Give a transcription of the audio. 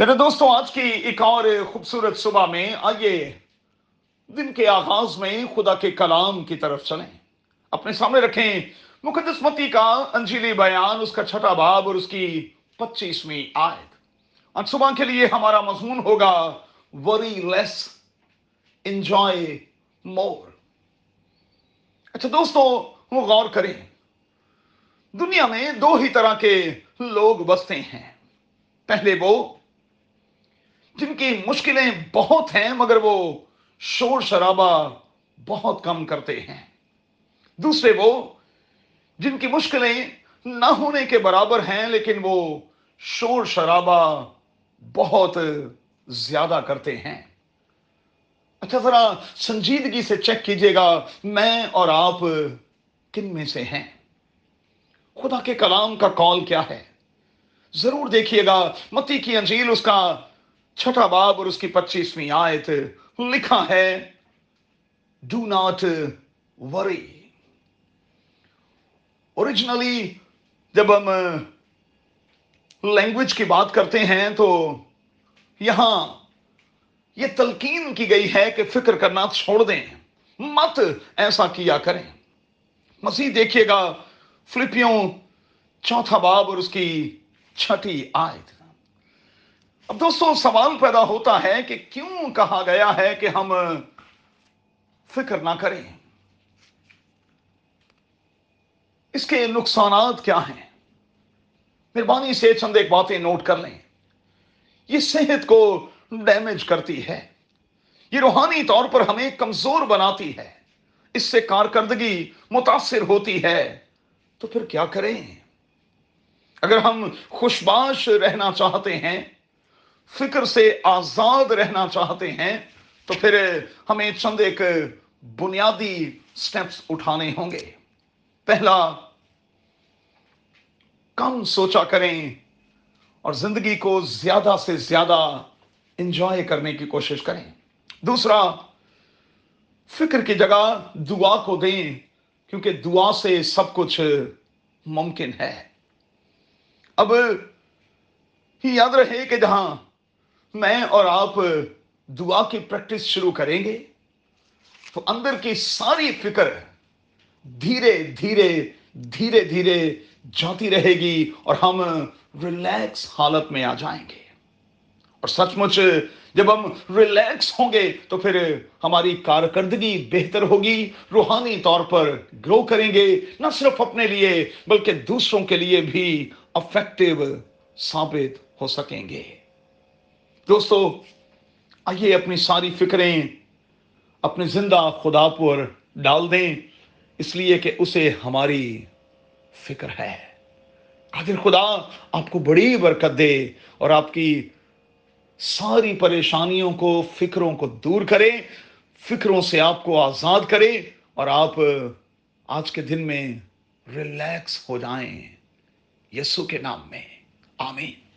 میرے دوستوں آج کی ایک اور خوبصورت صبح میں آئیے دن کے آغاز میں خدا کے کلام کی طرف چلیں۔ اپنے سامنے رکھیں مقدس متی کا انجیلی بیان، اس کا چھٹا باب اور اس کی پچیسویں آیت۔ آج صبح کے لیے ہمارا مضمون ہوگا وری لیس انجوائے مور اچھا دوستوں وہ غور کریں۔ دنیا میں دو ہی طرح کے لوگ بستے ہیں۔ پہلے وہ جن کی مشکلیں بہت ہیں، مگر وہ شور شرابہ بہت کم کرتے ہیں۔ دوسرے وہ جن کی مشکلیں نہ ہونے کے برابر ہیں، لیکن وہ شور شرابہ بہت زیادہ کرتے ہیں۔ اچھا ذرا سنجیدگی سے چیک کیجیے گا میں اور آپ کن میں سے ہیں۔ خدا کے کلام کا کال کیا ہے؟ ضرور دیکھیے گا۔ متی کی انجیل اس کا چھٹا باب اور اس کی پچیسویں آیت لکھا ہے ڈو ناٹ وری اوریجنلی جب ہم لینگویج کی بات کرتے ہیں تو یہاں یہ تلقین کی گئی ہے کہ فکر کرنا چھوڑ دیں۔ مت ایسا کیا کریں۔ مزید دیکھیے گا فلپیوں چوتھا باب اور اس کی چھٹی آیت۔ اب دوستوں سوال پیدا ہوتا ہے کہ کیوں کہا گیا ہے کہ ہم فکر نہ کریں؟ اس کے نقصانات کیا ہیں؟ مہربانی سے چند ایک باتیں نوٹ کر لیں۔ یہ صحت کو ڈیمیج کرتی ہے۔ یہ روحانی طور پر ہمیں کمزور بناتی ہے۔ اس سے کارکردگی متاثر ہوتی ہے۔ تو پھر کیا کریں؟ اگر ہم خوشباش رہنا چاہتے ہیں فکر سے آزاد رہنا چاہتے ہیں، تو پھر ہمیں چند ایک بنیادی سٹیپس اٹھانے ہوں گے۔ پہلا، کم سوچا کریں اور زندگی کو زیادہ سے زیادہ انجوائے کرنے کی کوشش کریں۔ دوسرا، فکر کی جگہ دعا کو دیں، کیونکہ دعا سے سب کچھ ممکن ہے۔ اب ہی یاد رہے کہ جہاں میں اور آپ دعا کی پریکٹس شروع کریں گے تو اندر کی ساری فکر دھیرے دھیرے دھیرے دھیرے جاتی رہے گی اور ہم ریلیکس حالت میں آ جائیں گے۔ اور سچ مچ جب ہم ریلیکس ہوں گے تو پھر ہماری کارکردگی بہتر ہوگی، روحانی طور پر گرو کریں گے، نہ صرف اپنے لیے بلکہ دوسروں کے لیے بھی افیکٹو ثابت ہو سکیں گے۔ دوستو، آئیے اپنی ساری فکریں اپنے زندہ خدا پر ڈال دیں۔ اس لیے کہ اسے ہماری فکر ہے۔ قادر خدا، آپ کو بڑی برکت دے اور آپ کی ساری پریشانیوں کو، فکروں کو دور کرے فکروں سے آپ کو آزاد کرے اور آپ آج کے دن میں ریلیکس ہو جائیں۔ یسو کے نام میں۔ آمین۔